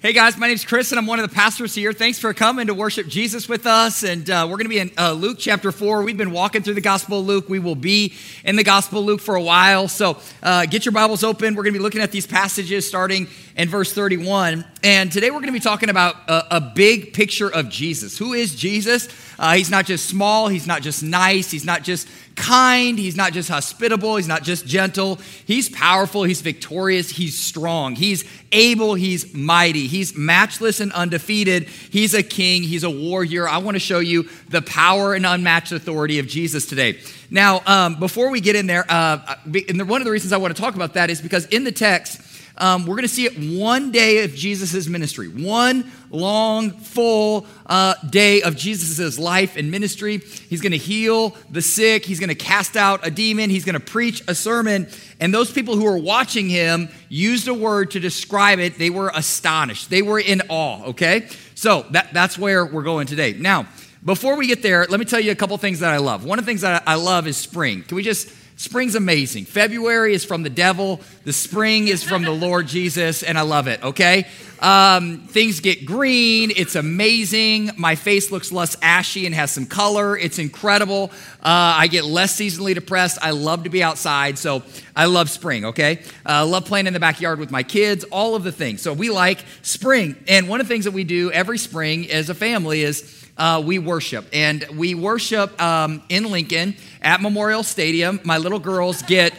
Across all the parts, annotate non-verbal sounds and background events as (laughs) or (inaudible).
Hey guys, my name's Chris and I'm one of the pastors here. Thanks for coming to worship Jesus with us. And uh, we're going to be in uh, Luke chapter 4. We've been walking through the Gospel of Luke. We will be in the Gospel of Luke for a while. So uh, get your Bibles open. We're going to be looking at these passages starting in verse 31. And today we're going to be talking about a, a big picture of Jesus. Who is Jesus? Uh, he's not just small, he's not just nice, he's not just kind, he's not just hospitable, he's not just gentle. He's powerful, he's victorious, he's strong, he's able, he's mighty, he's matchless and undefeated. He's a king, he's a warrior. I want to show you the power and unmatched authority of Jesus today. Now, um, before we get in there, uh, and one of the reasons I want to talk about that is because in the text, um, we're going to see it one day of Jesus' ministry, one long, full uh, day of Jesus' life and ministry. He's going to heal the sick, he's going to cast out a demon, he's going to preach a sermon. And those people who were watching him used a word to describe it. They were astonished, they were in awe, okay? So that, that's where we're going today. Now, before we get there, let me tell you a couple things that I love. One of the things that I love is spring. Can we just Spring's amazing. February is from the devil, the spring is from the Lord (laughs) Jesus, and I love it, okay? Um, things get green, it's amazing. My face looks less ashy and has some color. It's incredible. Uh, I get less seasonally depressed. I love to be outside, so I love spring, okay? I uh, love playing in the backyard with my kids, all of the things. So we like spring. And one of the things that we do every spring as a family is uh, we worship. And we worship um, in Lincoln at Memorial Stadium. My little girls get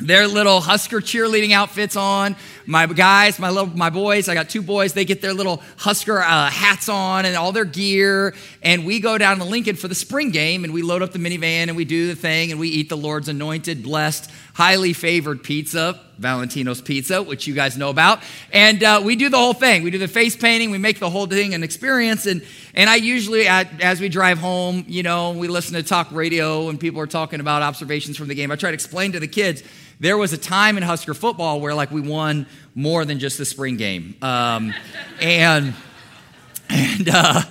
their little Husker cheerleading outfits on. My guys, my little, my boys, I got two boys. They get their little Husker uh, hats on and all their gear, and we go down to Lincoln for the spring game, and we load up the minivan and we do the thing, and we eat the Lord's anointed, blessed, highly favored pizza, Valentino's Pizza, which you guys know about, and uh, we do the whole thing. We do the face painting, we make the whole thing an experience, and and I usually, as we drive home, you know, we listen to talk radio, and people are talking about observations from the game. I try to explain to the kids there was a time in Husker football where like we won more than just the spring game. Um, and and uh,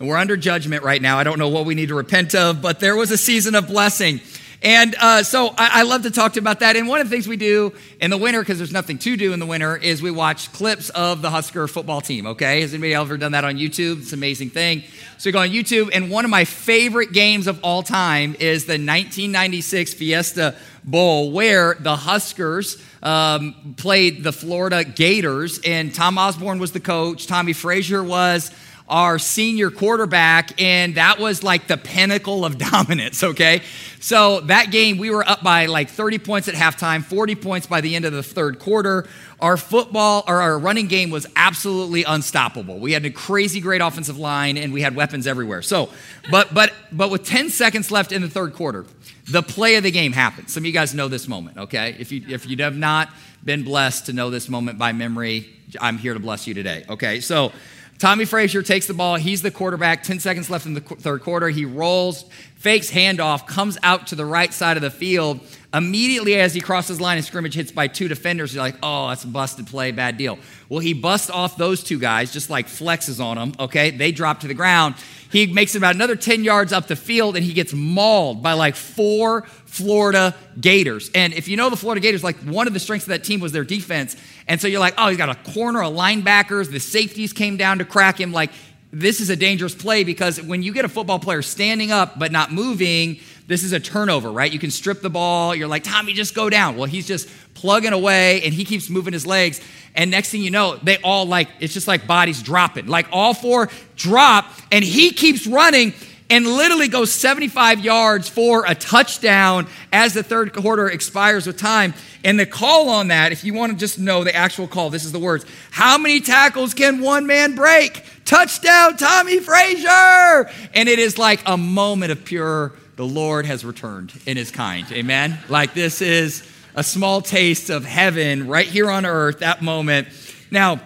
we're under judgment right now. I don't know what we need to repent of, but there was a season of blessing. And uh, so I, I, love to talk to you about that. And one of the things we do in the winter, because there's nothing to do in the winter, is we watch clips of the Husker football team. Okay, has anybody ever done that on YouTube? It's an amazing thing. So you go on YouTube, and one of my favorite games of all time is the 1996 Fiesta Bowl, where the Huskers um, played the Florida Gators, and Tom Osborne was the coach. Tommie Frazier was our senior quarterback, and that was like the pinnacle of (laughs) dominance, okay? So that game, we were up by like 30 points at halftime, 40 points by the end of the third quarter. Our football or our running game was absolutely unstoppable. We had a crazy great offensive line and we had weapons everywhere. So, but but but with 10 seconds left in the third quarter, the play of the game happened. Some of you guys know this moment, okay? If you if you have not been blessed to know this moment by memory, I'm here to bless you today. Okay? So Tommie Frazier takes the ball. He's the quarterback. 10 seconds left in the third quarter. He rolls, fakes handoff, comes out to the right side of the field. Immediately as he crosses line of scrimmage, hits by two defenders. You're like, oh, that's a busted play, bad deal. Well, he busts off those two guys, just like flexes on them, okay? They drop to the ground. He makes it about another 10 yards up the field and he gets mauled by like four Florida Gators. And if you know the Florida Gators, like one of the strengths of that team was their defense. And so you're like, oh, he's got a corner, a linebackers, the safeties came down to crack him. Like, this is a dangerous play because when you get a football player standing up but not moving, this is a turnover, right? You can strip the ball. You're like, Tommie, just go down. Well, he's just plugging away and he keeps moving his legs. And next thing you know, they all like, it's just like bodies dropping. Like all four drop and he keeps running and literally goes 75 yards for a touchdown as the third quarter expires with time. And the call on that, if you want to just know the actual call, this is the words How many tackles can one man break? Touchdown, Tommie Frazier! And it is like a moment of pure, the Lord has returned in his kind. Amen? Like this is a small taste of heaven right here on earth, that moment. Now,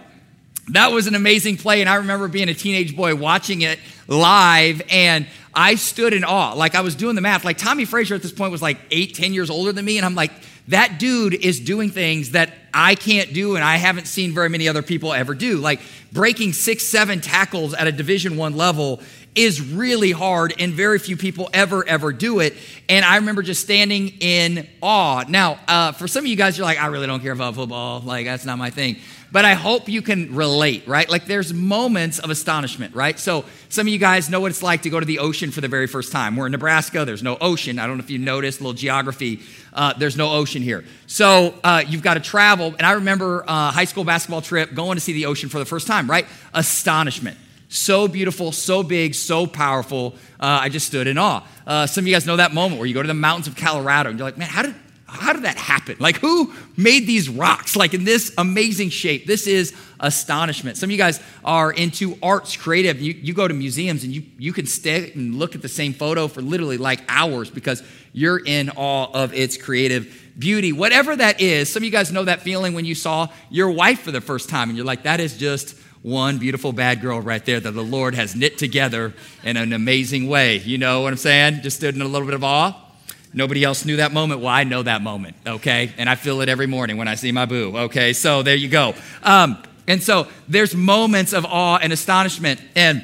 that was an amazing play. And I remember being a teenage boy watching it live and I stood in awe. Like I was doing the math. Like Tommie Frazier at this point was like eight, ten years older than me. And I'm like, that dude is doing things that I can't do and I haven't seen very many other people ever do. Like breaking six, seven tackles at a division one level is really hard, and very few people ever, ever do it. And I remember just standing in awe. Now, uh, for some of you guys, you're like, I really don't care about football. Like, that's not my thing. But I hope you can relate, right? Like, there's moments of astonishment, right? So, some of you guys know what it's like to go to the ocean for the very first time. We're in Nebraska, there's no ocean. I don't know if you noticed, a little geography, uh, there's no ocean here. So, uh, you've got to travel. And I remember uh, high school basketball trip going to see the ocean for the first time, right? Astonishment so beautiful, so big, so powerful. Uh, I just stood in awe. Uh, some of you guys know that moment where you go to the mountains of Colorado and you're like, man, how did, how did that happen? Like, who made these rocks like in this amazing shape? This is astonishment. Some of you guys are into arts, creative. You, you go to museums and you, you can stay and look at the same photo for literally like hours because you're in awe of its creative beauty. Whatever that is, some of you guys know that feeling when you saw your wife for the first time and you're like, that is just one beautiful bad girl right there that the Lord has knit together in an amazing way. You know what I'm saying? Just stood in a little bit of awe. Nobody else knew that moment. Well, I know that moment, okay? And I feel it every morning when I see my boo, okay? So there you go. Um, and so there's moments of awe and astonishment. And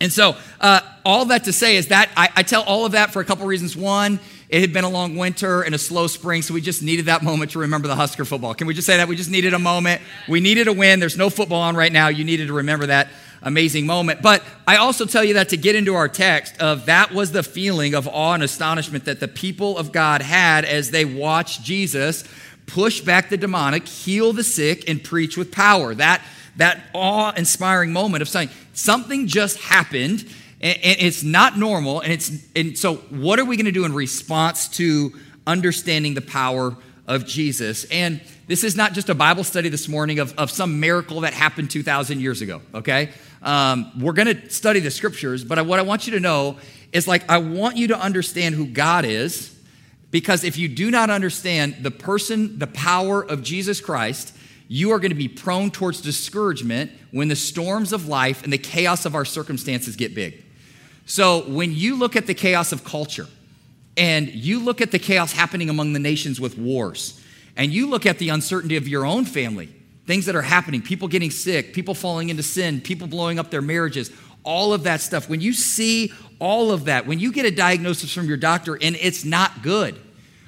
and so, uh, all that to say is that I, I, tell all of that for a couple reasons. One, it had been a long winter and a slow spring, so we just needed that moment to remember the Husker football. Can we just say that? We just needed a moment. We needed a win. There's no football on right now. You needed to remember that amazing moment. But I also tell you that to get into our text of that was the feeling of awe and astonishment that the people of God had as they watched Jesus push back the demonic, heal the sick, and preach with power. That that awe-inspiring moment of saying something just happened and, it's not normal. And it's and so what are we going to do in response to understanding the power of Jesus? And this is not just a Bible study this morning of, of some miracle that happened 2,000 years ago, okay? Um, we're going to study the scriptures, but what I want you to know is like, I want you to understand who God is, because if you do not understand the person, the power of Jesus Christ, you are going to be prone towards discouragement when the storms of life and the chaos of our circumstances get big. So when you look at the chaos of culture and you look at the chaos happening among the nations with wars, and you look at the uncertainty of your own family, things that are happening, people getting sick, people falling into sin, people blowing up their marriages, all of that stuff, when you see all of that, when you get a diagnosis from your doctor and it's not good,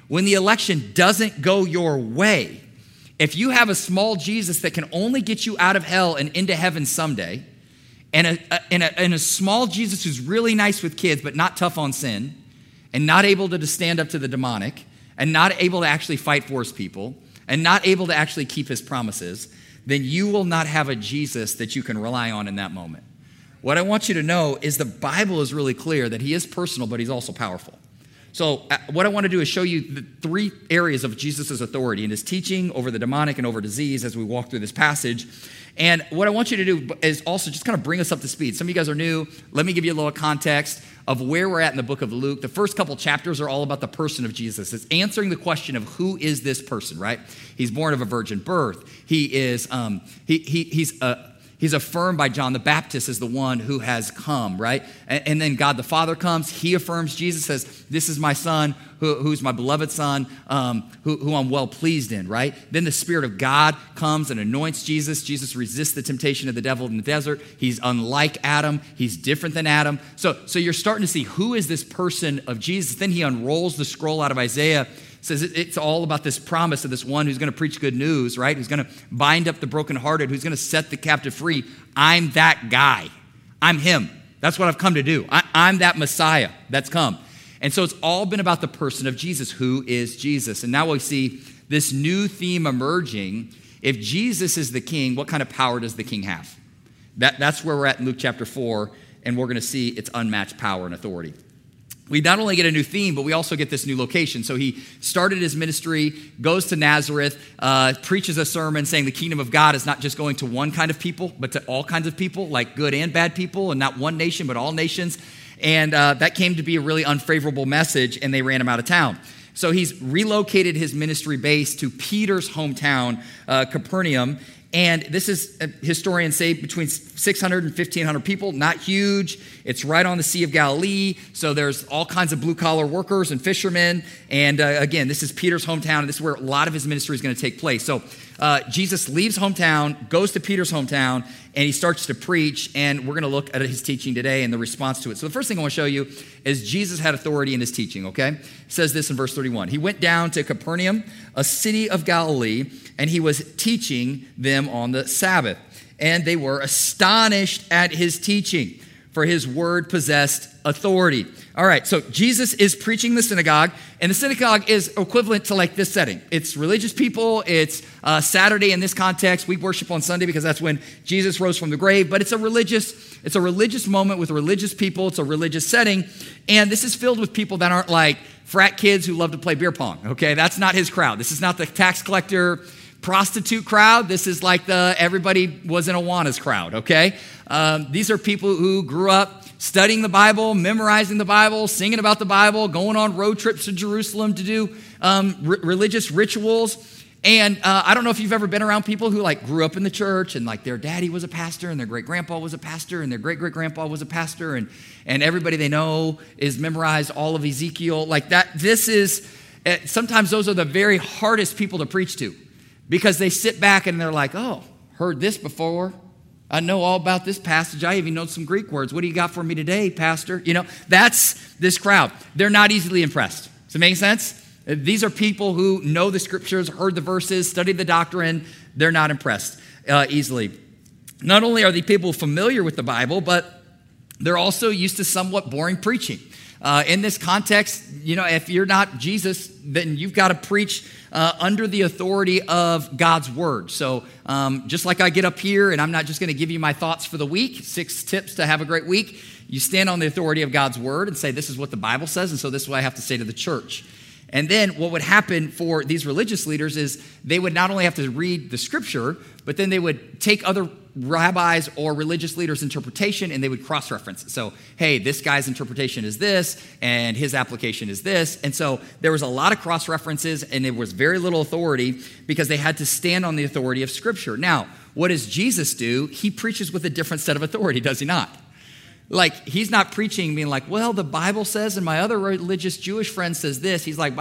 when the election doesn't go your way, if you have a small Jesus that can only get you out of hell and into heaven someday, and a, and, a, and a small Jesus who's really nice with kids, but not tough on sin, and not able to stand up to the demonic, and not able to actually fight for his people, and not able to actually keep his promises, then you will not have a Jesus that you can rely on in that moment. What I want you to know is the Bible is really clear that he is personal, but he's also powerful. So, uh, what I want to do is show you the three areas of Jesus' authority in his teaching over the demonic and over disease as we walk through this passage. And what I want you to do is also just kind of bring us up to speed. Some of you guys are new. Let me give you a little context of where we're at in the book of Luke. The first couple chapters are all about the person of Jesus. It's answering the question of who is this person, right? He's born of a virgin birth. He is, um, he, he, he's a He's affirmed by John the Baptist as the one who has come, right? And, and, then God the Father comes. He affirms Jesus, says, This is my son, who, who's my beloved son, um, who, who I'm well pleased in, right? Then the Spirit of God comes and anoints Jesus. Jesus resists the temptation of the devil in the desert. He's unlike Adam, he's different than Adam. So, so you're starting to see who is this person of Jesus. Then he unrolls the scroll out of Isaiah says it's all about this promise of this one who's going to preach good news, right? Who's going to bind up the brokenhearted, who's going to set the captive free. I'm that guy. I'm him. That's what I've come to do. I, I'm that Messiah that's come. And so it's all been about the person of Jesus. Who is Jesus? And now we see this new theme emerging. If Jesus is the king, what kind of power does the king have? That, that's where we're at in Luke chapter 4, and we're going to see its unmatched power and authority we not only get a new theme, but we also get this new location. So he started his ministry, goes to Nazareth, uh, preaches a sermon saying the kingdom of God is not just going to one kind of people, but to all kinds of people, like good and bad people, and not one nation, but all nations. And uh, that came to be a really unfavorable message, and they ran him out of town. So he's relocated his ministry base to Peter's hometown, uh, Capernaum, and this is, uh, historians say, between 600 and 1,500 people, not huge. It's right on the Sea of Galilee. So there's all kinds of blue collar workers and fishermen. And uh, again, this is Peter's hometown, and this is where a lot of his ministry is going to take place. So uh, Jesus leaves hometown, goes to Peter's hometown, and he starts to preach. And we're going to look at his teaching today and the response to it. So, the first thing I want to show you is Jesus had authority in his teaching, okay? It says this in verse 31. He went down to Capernaum, a city of Galilee, and he was teaching them on the Sabbath. And they were astonished at his teaching, for his word possessed authority. All right, so Jesus is preaching the synagogue, and the synagogue is equivalent to like this setting. It's religious people. It's uh, Saturday in this context. We worship on Sunday because that's when Jesus rose from the grave. But it's a religious, it's a religious moment with religious people. It's a religious setting, and this is filled with people that aren't like frat kids who love to play beer pong. Okay, that's not his crowd. This is not the tax collector prostitute crowd. This is like the everybody was in Awana's crowd, okay? Um, these are people who grew up studying the Bible, memorizing the Bible, singing about the Bible, going on road trips to Jerusalem to do um, r- religious rituals. And uh, I don't know if you've ever been around people who like grew up in the church and like their daddy was a pastor and their great grandpa was a pastor and their great great grandpa was a pastor and and everybody they know is memorized all of Ezekiel like that. This is uh, sometimes those are the very hardest people to preach to because they sit back and they're like, oh, heard this before. I know all about this passage. I even know some Greek words. What do you got for me today, Pastor? You know, that's this crowd. They're not easily impressed. Does it make sense? These are people who know the scriptures, heard the verses, studied the doctrine. They're not impressed uh, easily. Not only are the people familiar with the Bible, but they're also used to somewhat boring preaching. Uh, in this context, you know, if you're not Jesus, then you've got to preach uh, under the authority of God's word. So, um, just like I get up here and I'm not just going to give you my thoughts for the week, six tips to have a great week, you stand on the authority of God's word and say, This is what the Bible says, and so this is what I have to say to the church. And then what would happen for these religious leaders is they would not only have to read the scripture, but then they would take other rabbis or religious leaders' interpretation and they would cross reference. So, hey, this guy's interpretation is this, and his application is this. And so there was a lot of cross references, and there was very little authority because they had to stand on the authority of Scripture. Now, what does Jesus do? He preaches with a different set of authority, does he not? Like, he's not preaching being like, well, the Bible says, and my other religious Jewish friend says this. He's like,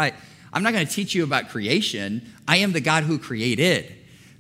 I'm not going to teach you about creation. I am the God who created.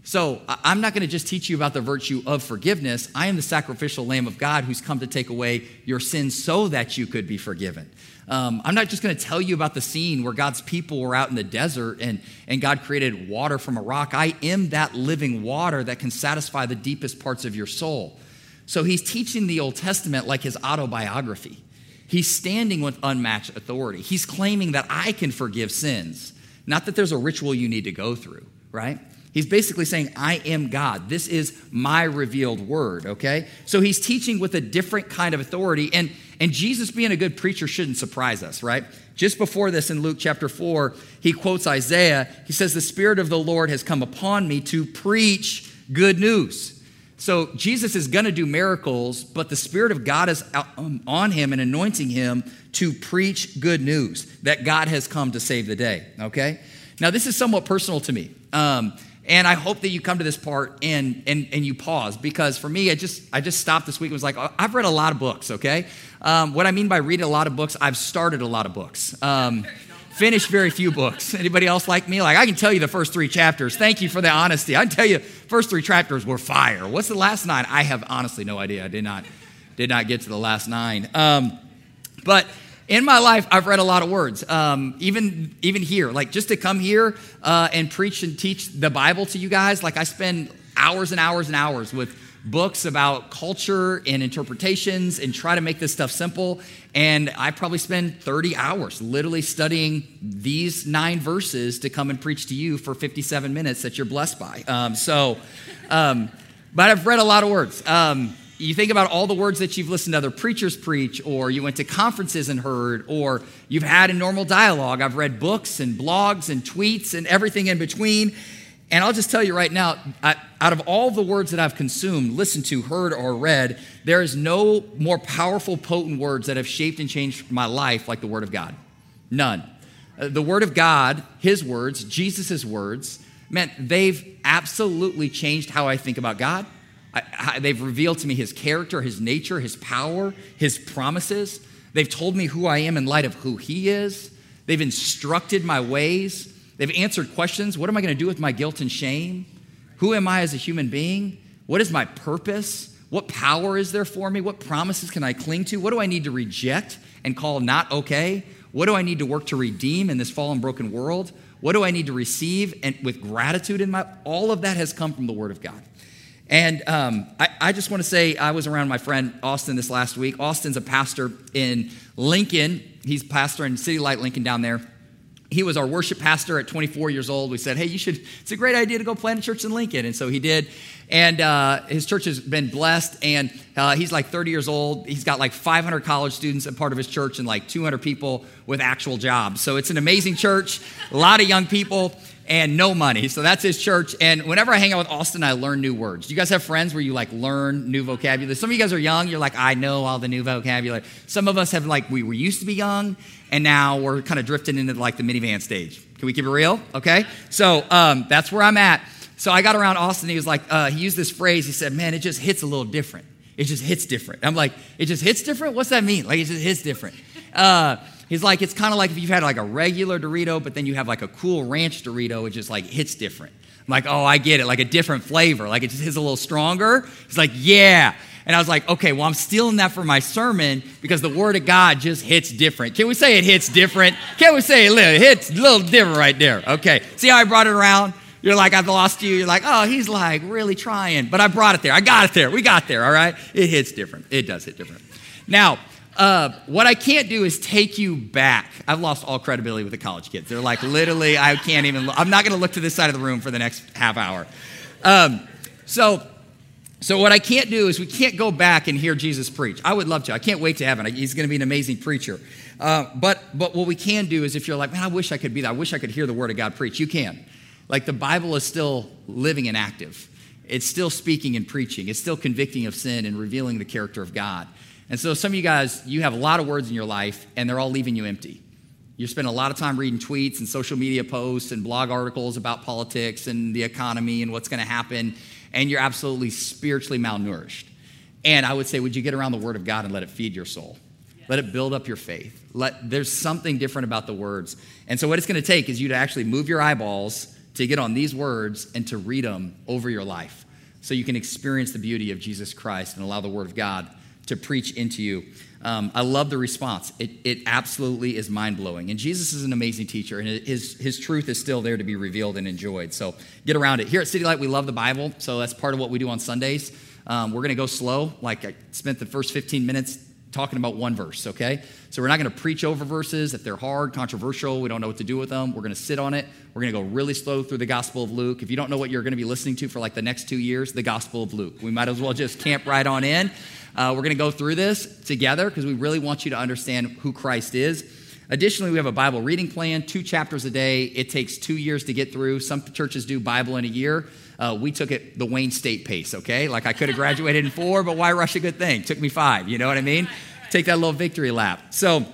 So I'm not going to just teach you about the virtue of forgiveness. I am the sacrificial Lamb of God who's come to take away your sins so that you could be forgiven. Um, I'm not just going to tell you about the scene where God's people were out in the desert and, and God created water from a rock. I am that living water that can satisfy the deepest parts of your soul. So he's teaching the Old Testament like his autobiography. He's standing with unmatched authority. He's claiming that I can forgive sins, not that there's a ritual you need to go through, right? He's basically saying, I am God. This is my revealed word, okay? So he's teaching with a different kind of authority. And, and Jesus being a good preacher shouldn't surprise us, right? Just before this in Luke chapter 4, he quotes Isaiah. He says, The Spirit of the Lord has come upon me to preach good news. So Jesus is going to do miracles, but the Spirit of God is um, on him and anointing him to preach good news that God has come to save the day, okay? Now, this is somewhat personal to me. Um, and I hope that you come to this part and, and, and you pause because for me, I just, I just stopped this week and was like, I've read a lot of books, okay? Um, what I mean by reading a lot of books, I've started a lot of books. Um, finished very few books. Anybody else like me? Like, I can tell you the first three chapters. Thank you for the honesty. I can tell you, first three chapters were fire. What's the last nine? I have honestly no idea. I did not, did not get to the last nine. Um, but in my life, I've read a lot of words. Um, even even here, like just to come here uh, and preach and teach the Bible to you guys, like I spend hours and hours and hours with books about culture and interpretations and try to make this stuff simple. And I probably spend 30 hours literally studying these nine verses to come and preach to you for 57 minutes that you're blessed by. Um, so, um, but I've read a lot of words. Um, you think about all the words that you've listened to other preachers preach, or you went to conferences and heard, or you've had in normal dialogue. I've read books and blogs and tweets and everything in between. And I'll just tell you right now, out of all the words that I've consumed, listened to, heard, or read, there is no more powerful, potent words that have shaped and changed my life like the Word of God. None. Uh, the Word of God, His words, Jesus' words, meant they've absolutely changed how I think about God I, I, they've revealed to me his character, his nature, his power, his promises. They've told me who I am in light of who he is. They've instructed my ways. They've answered questions. What am I going to do with my guilt and shame? Who am I as a human being? What is my purpose? What power is there for me? What promises can I cling to? What do I need to reject and call not okay? What do I need to work to redeem in this fallen, broken world? What do I need to receive and with gratitude in my? All of that has come from the Word of God. And um, I, I, just want to say, I was around my friend Austin this last week. Austin's a pastor in Lincoln. He's pastor in City Light Lincoln down there. He was our worship pastor at 24 years old. We said, hey, you should, it's a great idea to go plant a church in Lincoln. And so he did. And uh, his church has been blessed. And uh, he's like 30 years old. He's got like 500 college students a part of his church and like 200 people with actual jobs. So it's an amazing church, a lot of young people and no money. So that's his church. And whenever I hang out with Austin, I learn new words. Do you guys have friends where you like learn new vocabulary? Some of you guys are young. You're like, I know all the new vocabulary. Some of us have like, we were used to be young and now we're kind of drifting into like the minivan stage. Can we keep it real? Okay. So um, that's where I'm at. So I got around Austin. He was like, uh, he used this phrase. He said, man, it just hits a little different. It just hits different. I'm like, it just hits different? What's that mean? Like, it just hits different. Uh, He's like, it's kind of like if you've had like a regular Dorito, but then you have like a cool ranch Dorito, it just like hits different. I'm like, oh, I get it, like a different flavor. Like it just hits a little stronger. He's like, yeah. And I was like, okay, well, I'm stealing that for my sermon because the word of God just hits different. Can we say it hits different? Can we say it hits a little different right there? Okay. See how I brought it around? You're like, I've lost you. You're like, oh, he's like really trying. But I brought it there. I got it there. We got there, all right? It hits different. It does hit different. Now, uh, what I can't do is take you back. I've lost all credibility with the college kids. They're like, literally, I can't even, I'm not going to look to this side of the room for the next half hour. Um, so, so what I can't do is we can't go back and hear Jesus preach. I would love to. I can't wait to heaven. He's going to be an amazing preacher. Uh, but, but what we can do is if you're like, man, I wish I could be there. I wish I could hear the word of God preach. You can. Like the Bible is still living and active. It's still speaking and preaching. It's still convicting of sin and revealing the character of God. And so some of you guys, you have a lot of words in your life, and they're all leaving you empty. You spend a lot of time reading tweets and social media posts and blog articles about politics and the economy and what's going to happen, and you're absolutely spiritually malnourished. And I would say, would you get around the Word of God and let it feed your soul? Let it build up your faith. Let, there's something different about the words. And so, what it's going to take is you to actually move your eyeballs to get on these words and to read them over your life so you can experience the beauty of Jesus Christ and allow the Word of God to preach into you. Um, I love the response. It, it absolutely is mind blowing. And Jesus is an amazing teacher, and his, his truth is still there to be revealed and enjoyed. So get around it. Here at City Light, we love the Bible, so that's part of what we do on Sundays. Um, we're going to go slow. Like I spent the first 15 minutes talking about one verse, okay? So we're not going to preach over verses. If they're hard, controversial, we don't know what to do with them. We're going to sit on it. We're going to go really slow through the Gospel of Luke. If you don't know what you're going to be listening to for like the next two years, the Gospel of Luke. We might as well just camp right on in. Uh, we're going to go through this together because we really want you to understand who Christ is. Additionally, we have a Bible reading plan, two chapters a day. It takes two years to get through. Some churches do Bible in a year. Uh, we took it the Wayne State pace, okay? Like I could have (laughs) graduated in four, but why rush a good thing? Took me five, you know what I mean? Take that little victory lap. So,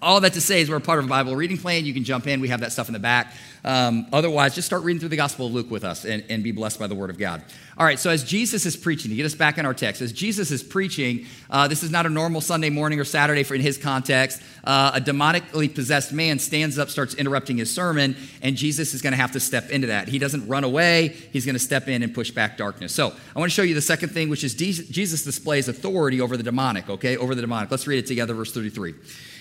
all that to say is we're part of a Bible reading plan. You can jump in, we have that stuff in the back. Um, otherwise, just start reading through the Gospel of Luke with us and, and, be blessed by the Word of God. All right, so as Jesus is preaching, to get us back in our text, as Jesus is preaching, uh, this is not a normal Sunday morning or Saturday for in his context. Uh, a demonically possessed man stands up, starts interrupting his sermon, and Jesus is going to have to step into that. He doesn't run away, he's going to step in and push back darkness. So I want to show you the second thing, which is Jesus displays authority over the demonic, okay? Over the demonic. Let's read it together, verse 33.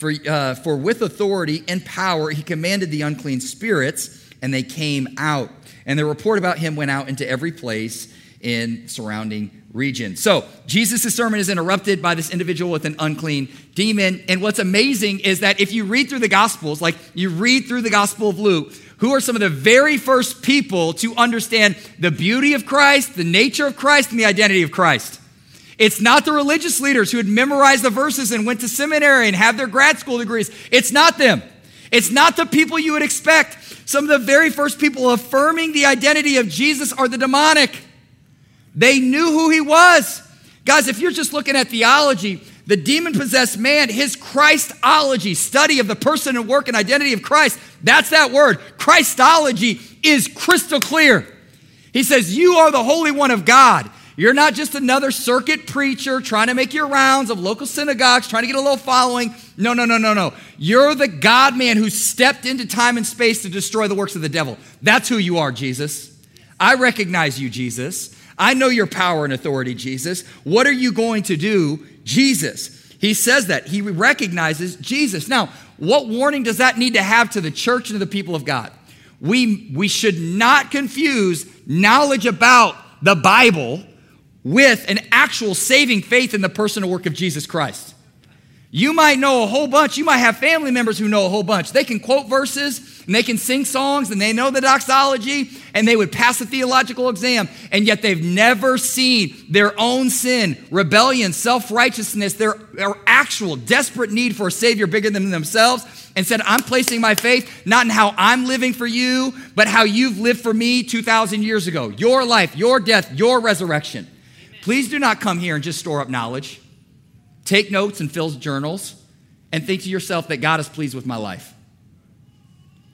For, uh, for with authority and power he commanded the unclean spirits, and they came out. And the report about him went out into every place in surrounding region. So Jesus' sermon is interrupted by this individual with an unclean demon. And what's amazing is that if you read through the Gospels, like you read through the Gospel of Luke, who are some of the very first people to understand the beauty of Christ, the nature of Christ, and the identity of Christ? It's not the religious leaders who had memorized the verses and went to seminary and have their grad school degrees. It's not them. It's not the people you would expect. Some of the very first people affirming the identity of Jesus are the demonic. They knew who he was. Guys, if you're just looking at theology, the demon possessed man, his Christology, study of the person and work and identity of Christ, that's that word. Christology is crystal clear. He says, You are the Holy One of God. You're not just another circuit preacher trying to make your rounds of local synagogues, trying to get a little following. No, no, no, no, no. You're the God man who stepped into time and space to destroy the works of the devil. That's who you are, Jesus. I recognize you, Jesus. I know your power and authority, Jesus. What are you going to do, Jesus? He says that. He recognizes Jesus. Now, what warning does that need to have to the church and to the people of God? We, we should not confuse knowledge about the Bible with an actual saving faith in the personal work of Jesus Christ. You might know a whole bunch. You might have family members who know a whole bunch. They can quote verses and they can sing songs and they know the doxology and they would pass a theological exam, and yet they've never seen their own sin, rebellion, self righteousness, their, their actual desperate need for a Savior bigger than themselves, and said, I'm placing my faith not in how I'm living for you, but how you've lived for me 2,000 years ago. Your life, your death, your resurrection. Please do not come here and just store up knowledge. Take notes and fill journals and think to yourself that God is pleased with my life.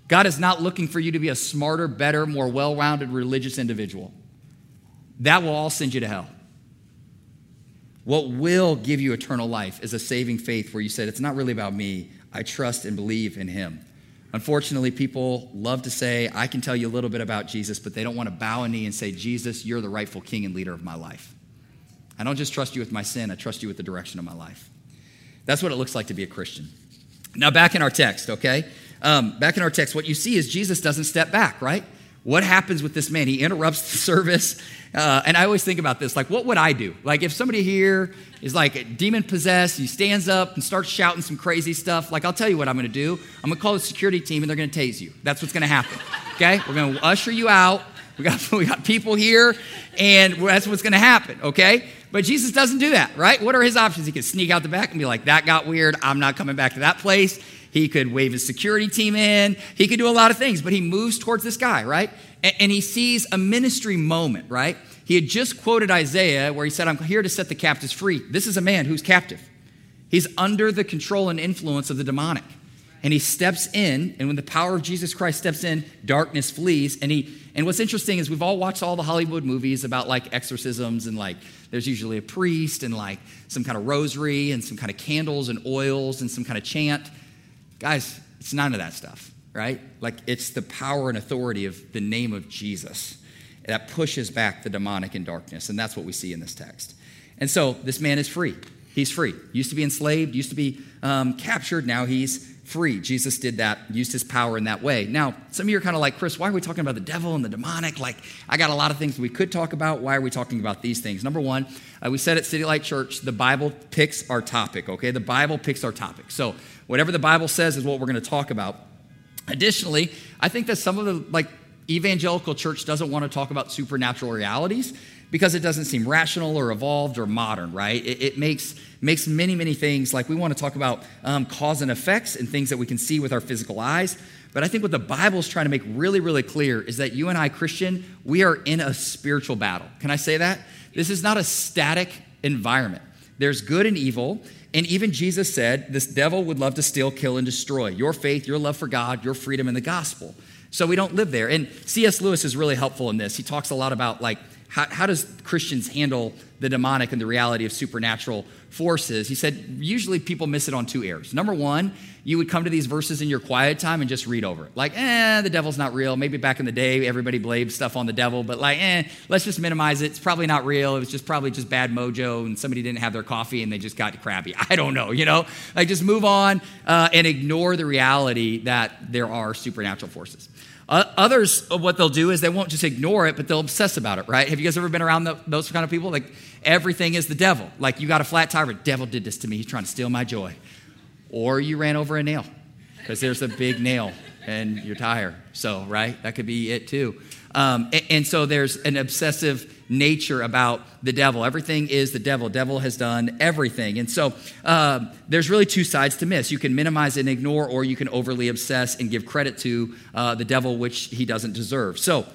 God is not looking for you to be a smarter, better, more well rounded religious individual. That will all send you to hell. What will give you eternal life is a saving faith where you said, It's not really about me. I trust and believe in Him. Unfortunately, people love to say, I can tell you a little bit about Jesus, but they don't want to bow a knee and say, Jesus, you're the rightful king and leader of my life. I don't just trust you with my sin, I trust you with the direction of my life. That's what it looks like to be a Christian. Now, back in our text, okay? Um, back in our text, what you see is Jesus doesn't step back, right? What happens with this man? He interrupts the (laughs) service. Uh, and I always think about this like, what would I do? Like, if somebody here is like demon possessed, he stands up and starts shouting some crazy stuff, like, I'll tell you what I'm gonna do. I'm gonna call the security team and they're gonna tase you. That's what's gonna happen, okay? We're gonna usher you out. We got, (laughs) we got people here, and that's what's gonna happen, okay? But Jesus doesn't do that, right? What are his options? He could sneak out the back and be like, that got weird. I'm not coming back to that place. He could wave his security team in. He could do a lot of things, but he moves towards this guy, right? And, and he sees a ministry moment, right? He had just quoted Isaiah where he said, I'm here to set the captives free. This is a man who's captive. He's under the control and influence of the demonic. And he steps in, and when the power of Jesus Christ steps in, darkness flees. And he and what's interesting is we've all watched all the Hollywood movies about like exorcisms and like there's usually a priest and like some kind of rosary and some kind of candles and oils and some kind of chant. Guys, it's none of that stuff, right? Like it's the power and authority of the name of Jesus that pushes back the demonic and darkness. And that's what we see in this text. And so this man is free. He's free. Used to be enslaved, used to be um, captured, now he's free. Jesus did that, used his power in that way. Now, some of you are kind of like, Chris, why are we talking about the devil and the demonic? Like, I got a lot of things we could talk about. Why are we talking about these things? Number one, uh, we said at City Light Church, the Bible picks our topic, okay? The Bible picks our topic. So, whatever the Bible says is what we're going to talk about. Additionally, I think that some of the, like, evangelical church doesn't want to talk about supernatural realities because it doesn't seem rational or evolved or modern, right? It, it makes makes many, many things like we want to talk about um, cause and effects and things that we can see with our physical eyes. But I think what the Bible is trying to make really, really clear is that you and I, Christian, we are in a spiritual battle. Can I say that? This is not a static environment. There's good and evil. And even Jesus said, This devil would love to steal, kill, and destroy your faith, your love for God, your freedom in the gospel. So we don't live there. And C.S. Lewis is really helpful in this. He talks a lot about like how, how does Christians handle the demonic and the reality of supernatural forces? He said, usually people miss it on two airs. Number one, you would come to these verses in your quiet time and just read over it. Like, eh, the devil's not real. Maybe back in the day, everybody blamed stuff on the devil, but like, eh, let's just minimize it. It's probably not real. It was just probably just bad mojo and somebody didn't have their coffee and they just got crabby. (laughs) I don't know, you know? Like, just move on uh, and ignore the reality that there are supernatural forces. Uh, others, what they'll do is they won't just ignore it, but they'll obsess about it, right? Have you guys ever been around the, those kind of people? Like everything is the devil. Like you got a flat tire, but devil did this to me. He's trying to steal my joy. Or you ran over a nail because there's a big nail in your tire. So, right? That could be it too. Um, and, and, so there's an obsessive nature about the devil. Everything is the devil. Devil has done everything. And so uh, there's really two sides to miss. You can minimize and ignore, or you can overly obsess and give credit to uh, the devil, which he doesn't deserve. So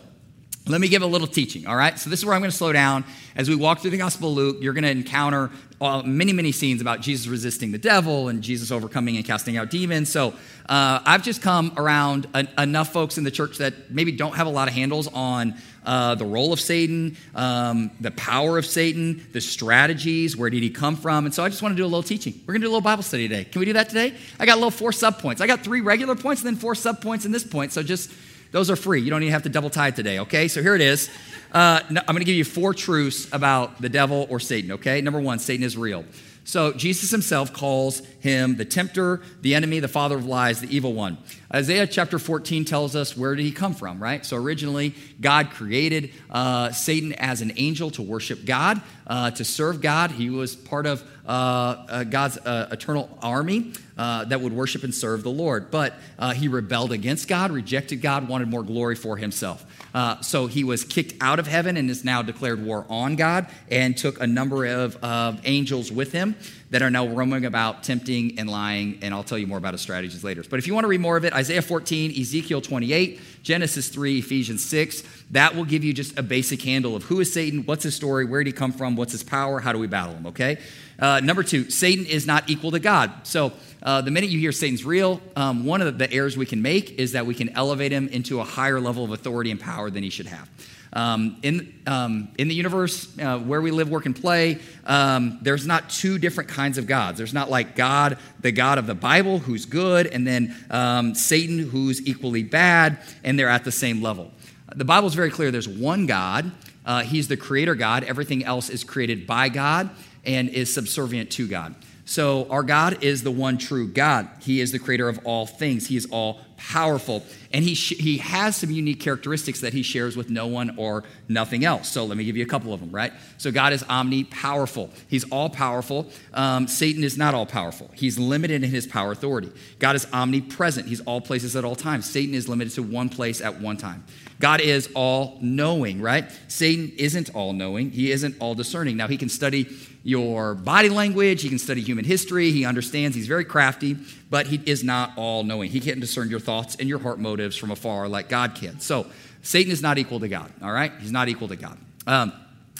let me give a little teaching, all right? So, this is where I'm going to slow down. As we walk through the Gospel of Luke, you're going to encounter uh, many, many scenes about Jesus resisting the devil and Jesus overcoming and casting out demons. So, uh, I've just come around enough folks in the church that maybe don't have a lot of handles on uh, the role of Satan, um, the power of Satan, the strategies, where did he come from? And so, I just want to do a little teaching. We're going to do a little Bible study today. Can we do that today? I got a little four sub points. I got three regular points and then four sub points in this point. So, just those are free. You don't even have to double tie today, okay? So here it is. Uh, I'm going to give you four truths about the devil or Satan, okay? Number one, Satan is real. So Jesus himself calls him the tempter, the enemy, the father of lies, the evil one. Isaiah chapter 14 tells us where did he come from, right? So originally, God created uh, Satan as an angel to worship God, uh, to serve God. He was part of uh, uh God's uh, eternal army uh, that would worship and serve the Lord. But he rebelled against God, rejected God, wanted more glory for himself. Uh, so he was kicked out of heaven and is now declared war on God and took a number of angels with him that are now roaming about tempting and lying, and I'll tell you more about his strategies later. But if you want to read more of it, Isaiah 14, Ezekiel 28, Genesis 3, Ephesians 6, that will give you just a basic handle of who is Satan, what's his story, where did he come from, what's his power, how do we battle him, okay? Uh, number two, Satan is not equal to God. So uh, the minute you hear Satan's real, um, one of the errors we can make is that we can elevate him into a higher level of authority and power than he should have. Um, in, um, in the universe uh, where we live, work, and play, um, there's not two different kinds of gods. There's not like God, the God of the Bible, who's good, and then um, Satan, who's equally bad, and they're at the same level. The Bible is very clear there's one God, uh, He's the creator God. Everything else is created by God and is subservient to God. So, our God is the one true God. He is the creator of all things, He is all powerful. And he, sh- he has some unique characteristics that he shares with no one or nothing else. So, let me give you a couple of them, right? So, God is omni powerful, He's all powerful. Um, Satan is not all powerful, He's limited in his power authority. God is omnipresent, He's all places at all times. Satan is limited to one place at one time. God is all knowing, right? Satan isn't all knowing, he isn't all discerning. Now, he can study your body language, he can study human history, he understands, he's very crafty, but he is not all knowing. He can't discern your thoughts and your heart motives from afar like God can. So, Satan is not equal to God, all right? He's not equal to God. Um,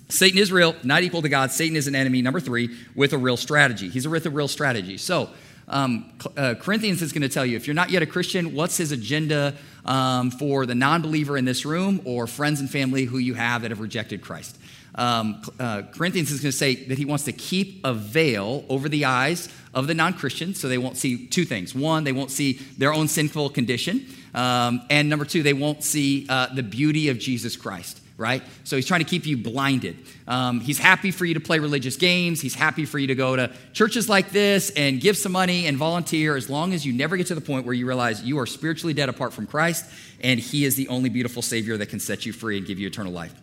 Satan is real, not equal to God. Satan is an enemy, number three, with a real strategy. He's with a real strategy. So, um, uh, Corinthians is going to tell you if you're not yet a Christian, what's his agenda um, for the non believer in this room or friends and family who you have that have rejected Christ? Um, uh, Corinthians is going to say that he wants to keep a veil over the eyes of the non Christians so they won't see two things. One, they won't see their own sinful condition. Um, and number two, they won't see uh, the beauty of Jesus Christ right? So he's trying to keep you blinded. Um, he's happy for you to play religious games. He's happy for you to go to churches like this and give some money and volunteer as long as you never get to the point where you realize you are spiritually dead apart from Christ and he is the only beautiful Savior that can set you free and give you eternal life.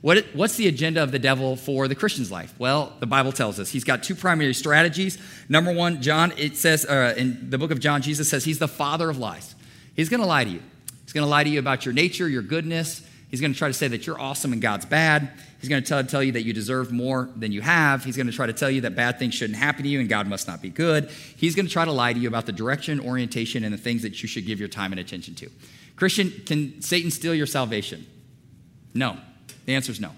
What, what's the agenda of the devil for the Christian's life? Well, the Bible tells us he's got two primary strategies. Number one, John, it says uh, in the book of John, Jesus says he's the father of lies. He's going to lie to you. He's going to lie to you about your nature, your goodness. He's going to try to say that you're awesome and God's bad. He's going to tell, tell you that you deserve more than you have. He's going to try to tell you that bad things shouldn't happen to you and God must not be good. He's going to try to lie to you about the direction, orientation, and the things that you should give your time and attention to. Christian, can Satan steal your salvation? No. The answer is no.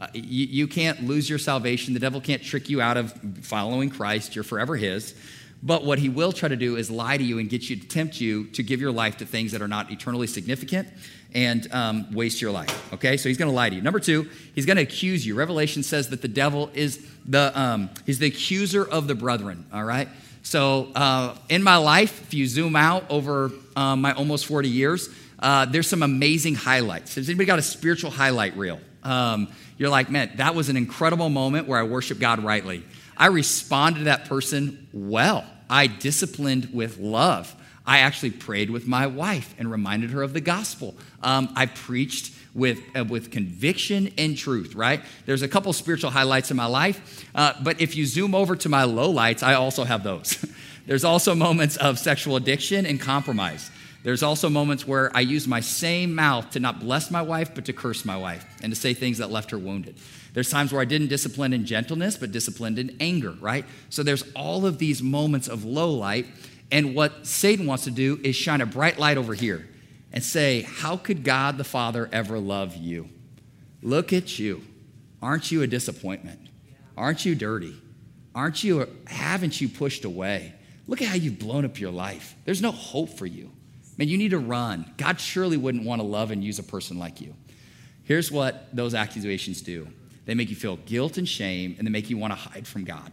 Uh, you, you can't lose your salvation. The devil can't trick you out of following Christ. You're forever his. But what he will try to do is lie to you and get you to tempt you to give your life to things that are not eternally significant and um, waste your life. Okay, so he's going to lie to you. Number two, he's going to accuse you. Revelation says that the devil is the um, he's the accuser of the brethren. All right. So uh, in my life, if you zoom out over um, my almost 40 years, uh, there's some amazing highlights. Has anybody got a spiritual highlight reel? Um, you're like, man, that was an incredible moment where I worship God rightly. I responded to that person well. I disciplined with love. I actually prayed with my wife and reminded her of the gospel. Um, I preached with, uh, with conviction and truth, right? There's a couple spiritual highlights in my life, uh, but if you zoom over to my lowlights, I also have those. (laughs) There's also moments of sexual addiction and compromise. There's also moments where I use my same mouth to not bless my wife, but to curse my wife and to say things that left her wounded. There's times where I didn't discipline in gentleness, but disciplined in anger, right? So there's all of these moments of low light. And what Satan wants to do is shine a bright light over here and say, How could God the Father ever love you? Look at you. Aren't you a disappointment? Aren't you dirty? Aren't you, haven't you pushed away? Look at how you've blown up your life. There's no hope for you. Man, you need to run. God surely wouldn't want to love and use a person like you. Here's what those accusations do they make you feel guilt and shame, and they make you want to hide from God.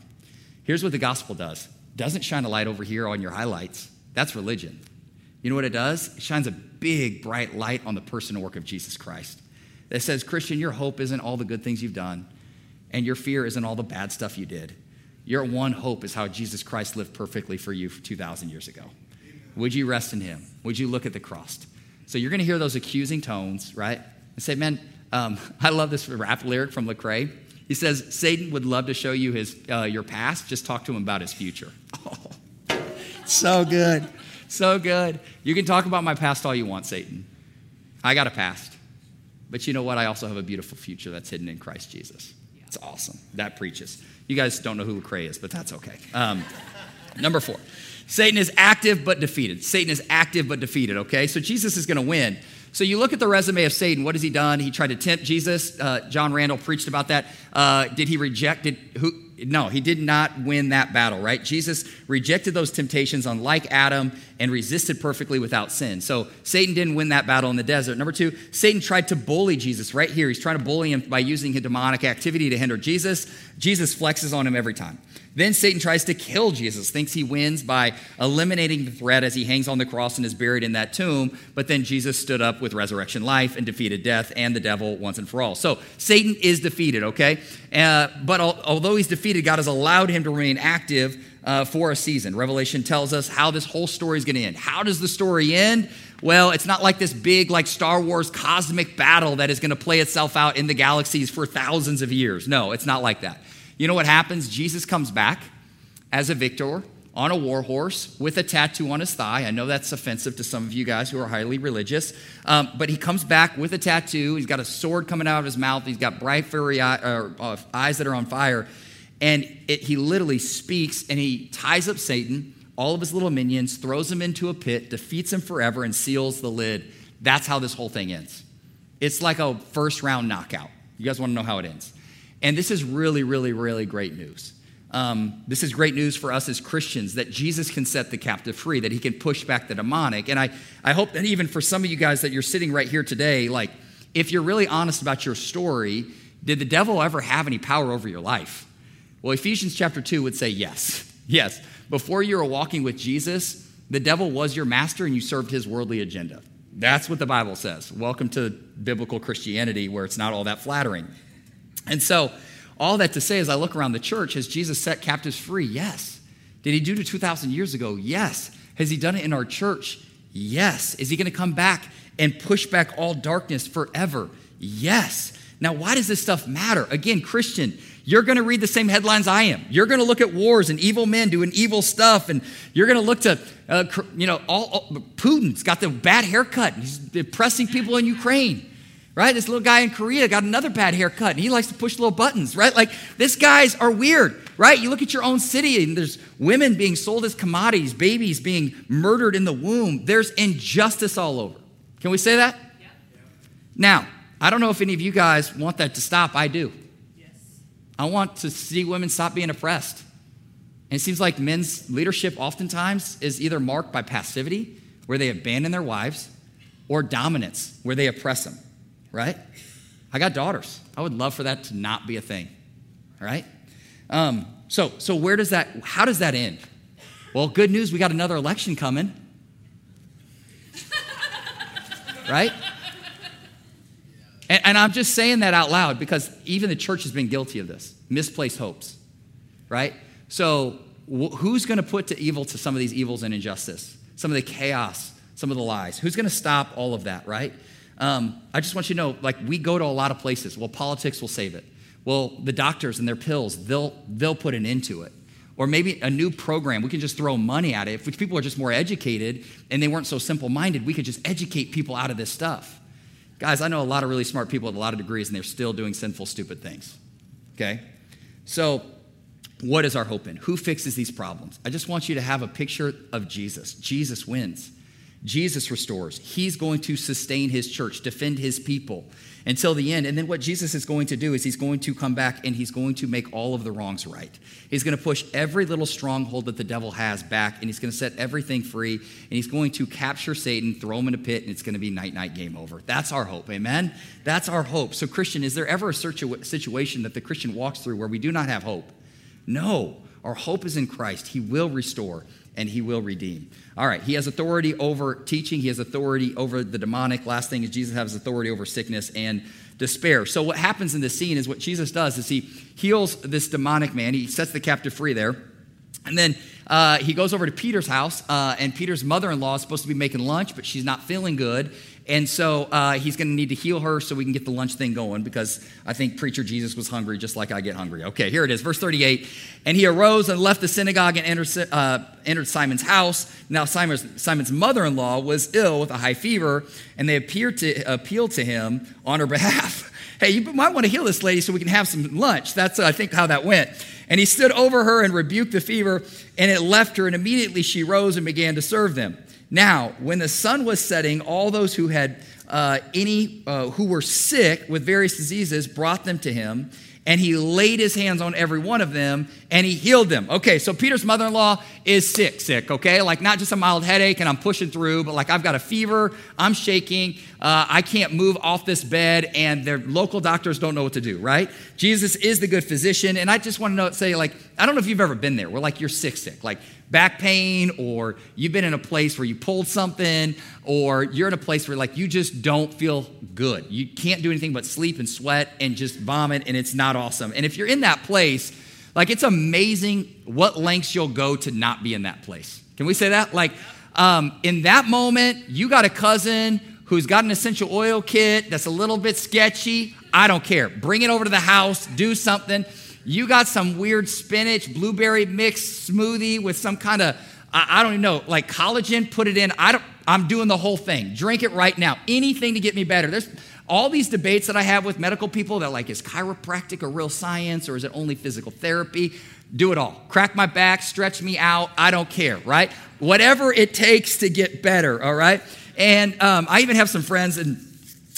Here's what the gospel does doesn't shine a light over here on your highlights. That's religion. You know what it does? It shines a big, bright light on the person and work of Jesus Christ. That says, Christian, your hope isn't all the good things you've done, and your fear isn't all the bad stuff you did. Your one hope is how Jesus Christ lived perfectly for you 2,000 years ago. Would you rest in him? Would you look at the cross? So you're going to hear those accusing tones, right? And say, man, um, (laughs) I love this rap lyric from Lecrae. He says, Satan would love to show you his, uh, your past. Just talk to him about his future. Oh, (laughs) so good. So good. You can talk about my past all you want, Satan. I got a past. But you know what? I also have a beautiful future that's hidden in Christ Jesus. It's awesome. That preaches. You guys don't know who Lecrae is, but that's okay. Um, number four. Satan is active but defeated. Satan is active but defeated, okay? So Jesus is going to win. So you look at the resume of Satan. What has he done? He tried to tempt Jesus. Uh, John Randall preached about that. Uh, did he reject it? Who? No, he did not win that battle, right? Jesus rejected those temptations unlike Adam and resisted perfectly without sin. So Satan didn't win that battle in the desert. Number two, Satan tried to bully Jesus right here. He's trying to bully him by using his demonic activity to hinder Jesus. Jesus flexes on him every time. Then Satan tries to kill Jesus, thinks he wins by eliminating the threat as he hangs on the cross and is buried in that tomb. But then Jesus stood up with resurrection life and defeated death and the devil once and for all. So Satan is defeated, okay? Uh, but al- although he's defeated, God has allowed him to remain active uh, for a season. Revelation tells us how this whole story is going to end. How does the story end? Well, it's not like this big, like Star Wars cosmic battle that is going to play itself out in the galaxies for thousands of years. No, it's not like that. You know what happens? Jesus comes back as a victor on a war horse with a tattoo on his thigh. I know that's offensive to some of you guys who are highly religious, um, but he comes back with a tattoo. He's got a sword coming out of his mouth. He's got bright, fiery eye, uh, eyes that are on fire. And it, he literally speaks and he ties up Satan, all of his little minions, throws him into a pit, defeats him forever, and seals the lid. That's how this whole thing ends. It's like a first round knockout. You guys want to know how it ends? And this is really, really, really great news. Um, this is great news for us as Christians that Jesus can set the captive free, that he can push back the demonic. And I, I hope that even for some of you guys that you're sitting right here today, like, if you're really honest about your story, did the devil ever have any power over your life? Well, Ephesians chapter 2 would say yes. (laughs) Yes. Before you were walking with Jesus, the devil was your master and you served his worldly agenda. That's what the Bible says. Welcome to biblical Christianity where it's not all that flattering. And so, all that to say, as I look around the church, has Jesus set captives free? Yes. Did he do it 2,000 years ago? Yes. Has he done it in our church? Yes. Is he going to come back and push back all darkness forever? Yes. Now, why does this stuff matter? Again, Christian, you're going to read the same headlines I am. You're going to look at wars and evil men doing evil stuff, and you're going to look to, uh, you know, all, all, Putin's got the bad haircut. He's oppressing people in Ukraine right? This little guy in Korea got another bad haircut and he likes to push little buttons, right? Like, these guys are weird, right? You look at your own city and there's women being sold as commodities, babies being murdered in the womb. There's injustice all over. Can we say that? Yeah. Now, I don't know if any of you guys want that to stop. I do. Yes. I want to see women stop being oppressed. And it seems like men's leadership oftentimes is either marked by passivity, where they abandon their wives, or dominance, where they oppress them right? I got daughters. I would love for that to not be a thing, right? Um, so, so where does that, how does that end? Well, good news, we got another election coming. right? And, and, I'm just saying that out loud because even the church has been guilty of this misplaced hopes, right? So, wh- who's going to put to evil to some of these evils and injustice, some of the chaos, some of the lies? Who's going to stop all of that, right? Um, I just want you to know, like, we go to a lot of places. Well, politics will save it. Well, the doctors and their pills, they'll, they'll put an end to it. Or maybe a new program, we can just throw money at it. If people are just more educated and they weren't so simple minded, we could just educate people out of this stuff. Guys, I know a lot of really smart people with a lot of degrees and they're still doing sinful, stupid things. Okay? So, what is our hope in? Who fixes these problems? I just want you to have a picture of Jesus. Jesus wins. Jesus restores. He's going to sustain his church, defend his people until the end. And then what Jesus is going to do is he's going to come back and he's going to make all of the wrongs right. He's going to push every little stronghold that the devil has back and he's going to set everything free and he's going to capture Satan, throw him in a pit, and it's going to be night night game over. That's our hope. Amen. That's our hope. So Christian, is there ever a situation that the Christian walks through where we do not have hope? No. Our hope is in Christ. He will restore and he will redeem. All right, he has authority over teaching, he has authority over the demonic. Last thing is Jesus has authority over sickness and despair. So what happens in this scene is what Jesus does is he heals this demonic man. He sets the captive free there. And then uh, he goes over to Peter's house, uh, and Peter's mother in law is supposed to be making lunch, but she's not feeling good. And so uh, he's going to need to heal her so we can get the lunch thing going because I think preacher Jesus was hungry just like I get hungry. Okay, here it is, verse 38. And he arose and left the synagogue and entered, uh, entered Simon's house. Now, Simon's, Simon's mother in law was ill with a high fever, and they appeared to appeal to him on her (laughs) behalf. hey, you might want to heal this lady so we can have some lunch. That's, I think, how that went. And he stood over her and rebuked the fever, and it left her, and immediately she rose and began to serve them. Now, when the sun was setting, all those who had uh, any uh, who were sick with various diseases brought them to him, and he laid his hands on every one of them and he healed them. Okay, so Peter's mother in law is sick, sick, okay? Like not just a mild headache and I'm pushing through, but like I've got a fever, I'm shaking, uh, I can't move off this bed, and their local doctors don't know what to do, right? Jesus is the good physician, and I just want to know, say, like, I don't know if you've ever been there where like you're sick, sick, like back pain, or you've been in a place where you pulled something, or you're in a place where like you just don't feel good. You can't do anything but sleep and sweat and just vomit, and it's not awesome. And if you're in that place, like it's amazing what lengths you'll go to not be in that place. Can we say that? Like, um, in that moment, you got a cousin who's got an essential oil kit that's a little bit sketchy, I don't care. Bring it over to the house, do something. You got some weird spinach, blueberry mix smoothie with some kind of, I, I don't even know, like collagen, put it in. I don't, I'm doing the whole thing. Drink it right now. Anything to get me better. There's all these debates that I have with medical people that like, is chiropractic a real science or is it only physical therapy? Do it all. Crack my back, stretch me out. I don't care, right? Whatever it takes to get better, all right? And um, I even have some friends and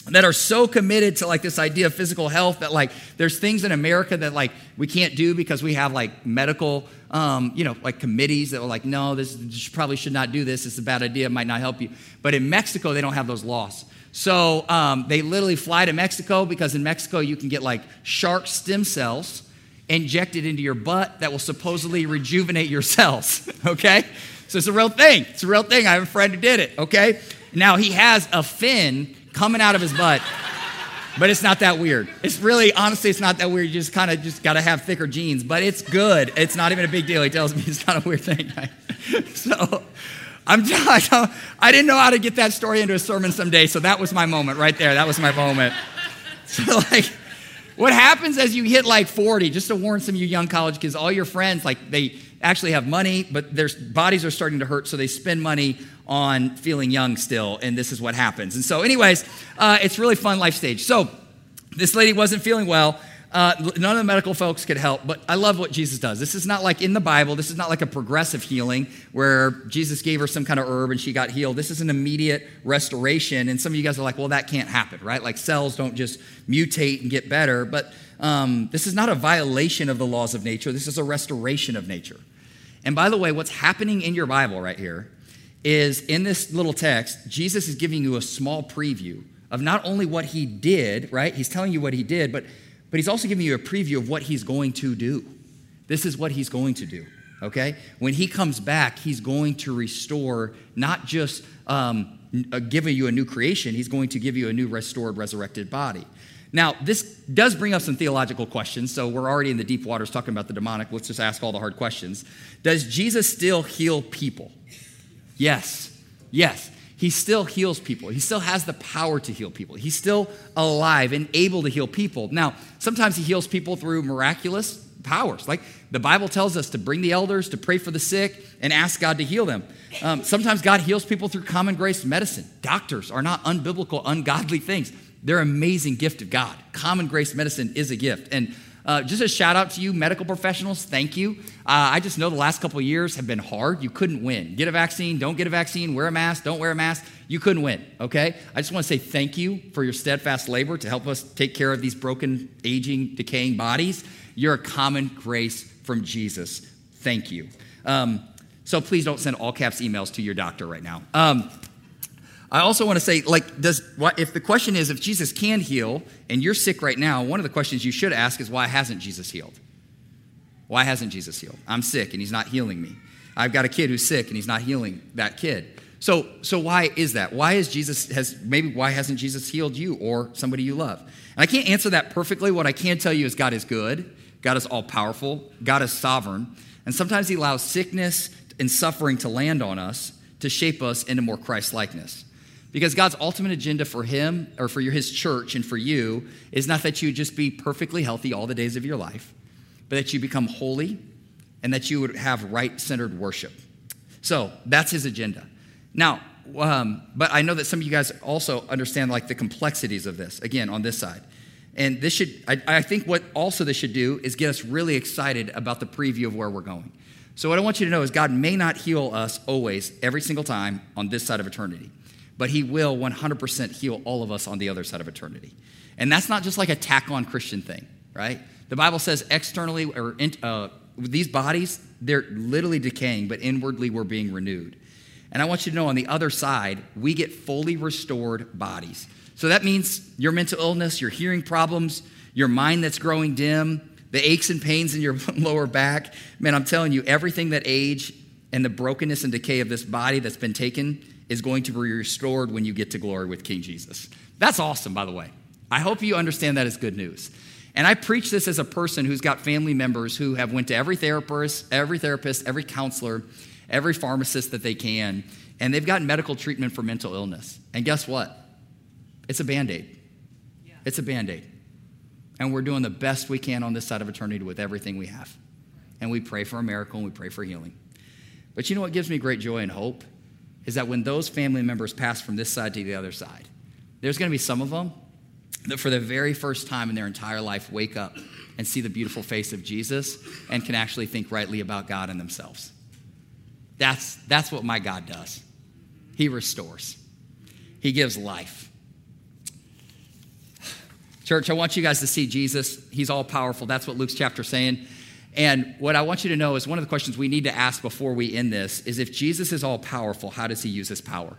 that are so committed to like this idea of physical health that like there's things in america that like we can't do because we have like medical um, you know like committees that are like no this probably should not do this it's a bad idea it might not help you but in mexico they don't have those laws so um, they literally fly to mexico because in mexico you can get like shark stem cells injected into your butt that will supposedly rejuvenate your cells (laughs) okay so it's a real thing it's a real thing i have a friend who did it okay now he has a fin coming out of his butt, (laughs) but it's not that weird. It's really, honestly, it's not that weird. You just kind of just got to have thicker jeans, but it's good. It's not even a big deal. He tells me (laughs) it's not a weird thing. so I'm, (laughs) I didn't know how to get that story into a sermon someday, so that was my moment right there. That was my moment. (laughs) So like, what happens as you hit like 40, just to warn some of you young college kids, all your friends, like they actually have money, but their bodies are starting to hurt, so they spend money on feeling young still, and this is what happens. And so, anyways, uh, it's really fun life stage. So, this lady wasn't feeling well. Uh, none of the medical folks could help, but I love what Jesus does. This is not like in the Bible. This is not like a progressive healing where Jesus gave her some kind of herb and she got healed. This is an immediate restoration. And some of you guys are like, well, that can't happen, right? Like cells don't just mutate and get better. But um, this is not a violation of the laws of nature. This is a restoration of nature. And by the way, what's happening in your Bible right here is in this little text, Jesus is giving you a small preview of not only what he did, right? He's telling you what he did, but, but he's also giving you a preview of what he's going to do. This is what he's going to do, okay? When he comes back, he's going to restore not just um, uh, giving you a new creation, he's going to give you a new restored, resurrected body. Now, this does bring up some theological questions, so we're already in the deep waters talking about the demonic. Let's just ask all the hard questions. Does Jesus still heal people? Yes, yes. He still heals people. He still has the power to heal people. He's still alive and able to heal people. Now, sometimes he heals people through miraculous powers. Like the Bible tells us to bring the elders, to pray for the sick, and ask God to heal them. Um, sometimes God heals people through common grace medicine. Doctors are not unbiblical, ungodly things. They're amazing gift of God. Common grace medicine is a gift. And Uh, just a shout out to you, medical professionals. Thank you. Uh, I just know the last couple years have been hard. You couldn't win. Get a vaccine, don't get a vaccine, wear a mask, don't wear a mask. You couldn't win, okay? I just want to say thank you for your steadfast labor to help us take care of these broken, aging, decaying bodies. You're a common grace from Jesus. Thank you. Um, so please don't send all caps emails to your doctor right now. Um, I also want to say, like, does if the question is if Jesus can heal and you're sick right now, one of the questions you should ask is why hasn't Jesus healed? Why hasn't Jesus healed? I'm sick and he's not healing me. I've got a kid who's sick and he's not healing that kid. So, so why is that? Why is Jesus has maybe why hasn't Jesus healed you or somebody you love? And I can't answer that perfectly. What I can tell you is God is good, God is all powerful, God is sovereign, and sometimes He allows sickness and suffering to land on us to shape us into more Christ likeness. Because God's ultimate agenda for him or for your, his church and for you is not that you just be perfectly healthy all the days of your life, but that you become holy and that you would have right centered worship. So that's his agenda. Now, um, but I know that some of you guys also understand like the complexities of this, again, on this side. And this should, I, I think what also this should do is get us really excited about the preview of where we're going. So, what I want you to know is God may not heal us always, every single time on this side of eternity but he will 100% heal all of us on the other side of eternity. And that's not just like a tack on Christian thing, right? The Bible says externally, or uh, these bodies, they're literally decaying, but inwardly we're being renewed. And I want you to know on the other side, we get fully restored bodies. So that means your mental illness, your hearing problems, your mind that's growing dim, the aches and pains in your (laughs) lower back. Man, I'm telling you, everything that age and the brokenness and decay of this body that's been taken is going to be restored when you get to glory with King Jesus. That's awesome, by the way. I hope you understand that as good news. And I preach this as a person who's got family members who have went to every therapist, every therapist, every counselor, every pharmacist that they can, and they've gotten medical treatment for mental illness. And guess what? It's a band-aid. Yeah. It's a band-aid. And we're doing the best we can on this side of eternity with everything we have. And we pray for a miracle and we pray for healing. But you know what gives me great joy and hope? Is that when those family members pass from this side to the other side, there's going to be some of them that for the very first time in their entire life wake up and see the beautiful face of Jesus and can actually think rightly about God and themselves. That's, that's what my God does. He restores, He gives life. Church, I want you guys to see Jesus. He's all powerful. That's what Luke's chapter saying. And what I want you to know is one of the questions we need to ask before we end this is if Jesus is all powerful, how does he use his power?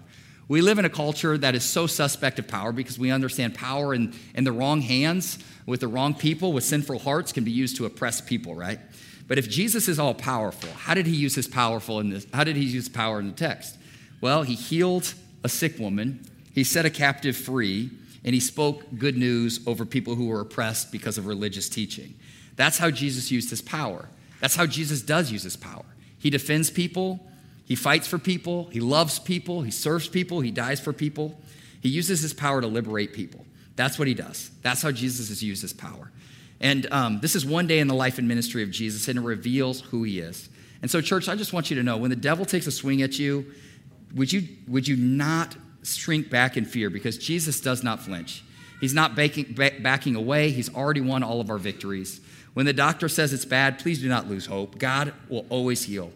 We live in a culture that is so suspect of power because we understand power in, in the wrong hands, with the wrong people, with sinful hearts, can be used to oppress people, right? But if Jesus is all powerful, how did he use his powerful in this? How did he use power in the text? Well, he healed a sick woman, he set a captive free, and he spoke good news over people who were oppressed because of religious teaching. That's how Jesus used his power. That's how Jesus does use his power. He defends people, he fights for people, he loves people, he serves people, he dies for people. He uses his power to liberate people. That's what he does. That's how Jesus has used his power. And um, this is one day in the life and ministry of Jesus, and it reveals who he is. And so, church, I just want you to know when the devil takes a swing at you, would you, would you not shrink back in fear? Because Jesus does not flinch. He's not backing, backing away, he's already won all of our victories. When the doctor says it's bad, please do not lose hope. God will always heal.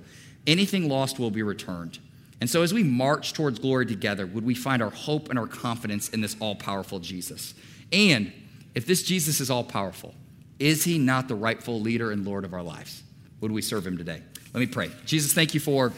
Anything lost will be returned. And so, as we march towards glory together, would we find our hope and our confidence in this all powerful Jesus? And if this Jesus is all powerful, is he not the rightful leader and Lord of our lives? Would we serve him today? Let me pray. Jesus, thank you for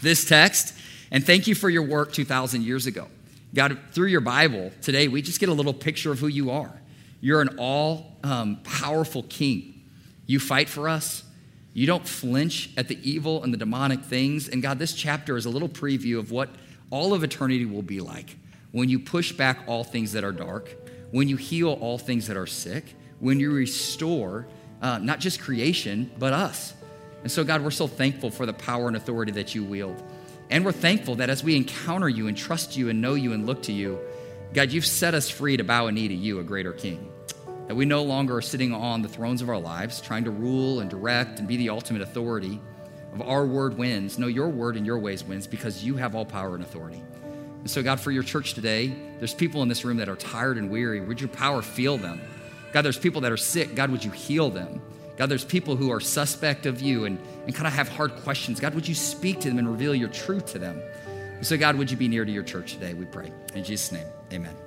this text, and thank you for your work 2,000 years ago. God, through your Bible today, we just get a little picture of who you are. You're an all um, powerful king. You fight for us. You don't flinch at the evil and the demonic things. And God, this chapter is a little preview of what all of eternity will be like when you push back all things that are dark, when you heal all things that are sick, when you restore uh, not just creation, but us. And so, God, we're so thankful for the power and authority that you wield. And we're thankful that as we encounter you and trust you and know you and look to you, God, you've set us free to bow a knee to you, a greater king. That we no longer are sitting on the thrones of our lives, trying to rule and direct and be the ultimate authority of our word wins. No, your word and your ways wins because you have all power and authority. And so, God, for your church today, there's people in this room that are tired and weary. Would your power feel them? God, there's people that are sick. God, would you heal them? God, there's people who are suspect of you and, and kind of have hard questions. God, would you speak to them and reveal your truth to them? And So, God, would you be near to your church today? We pray. In Jesus' name, amen.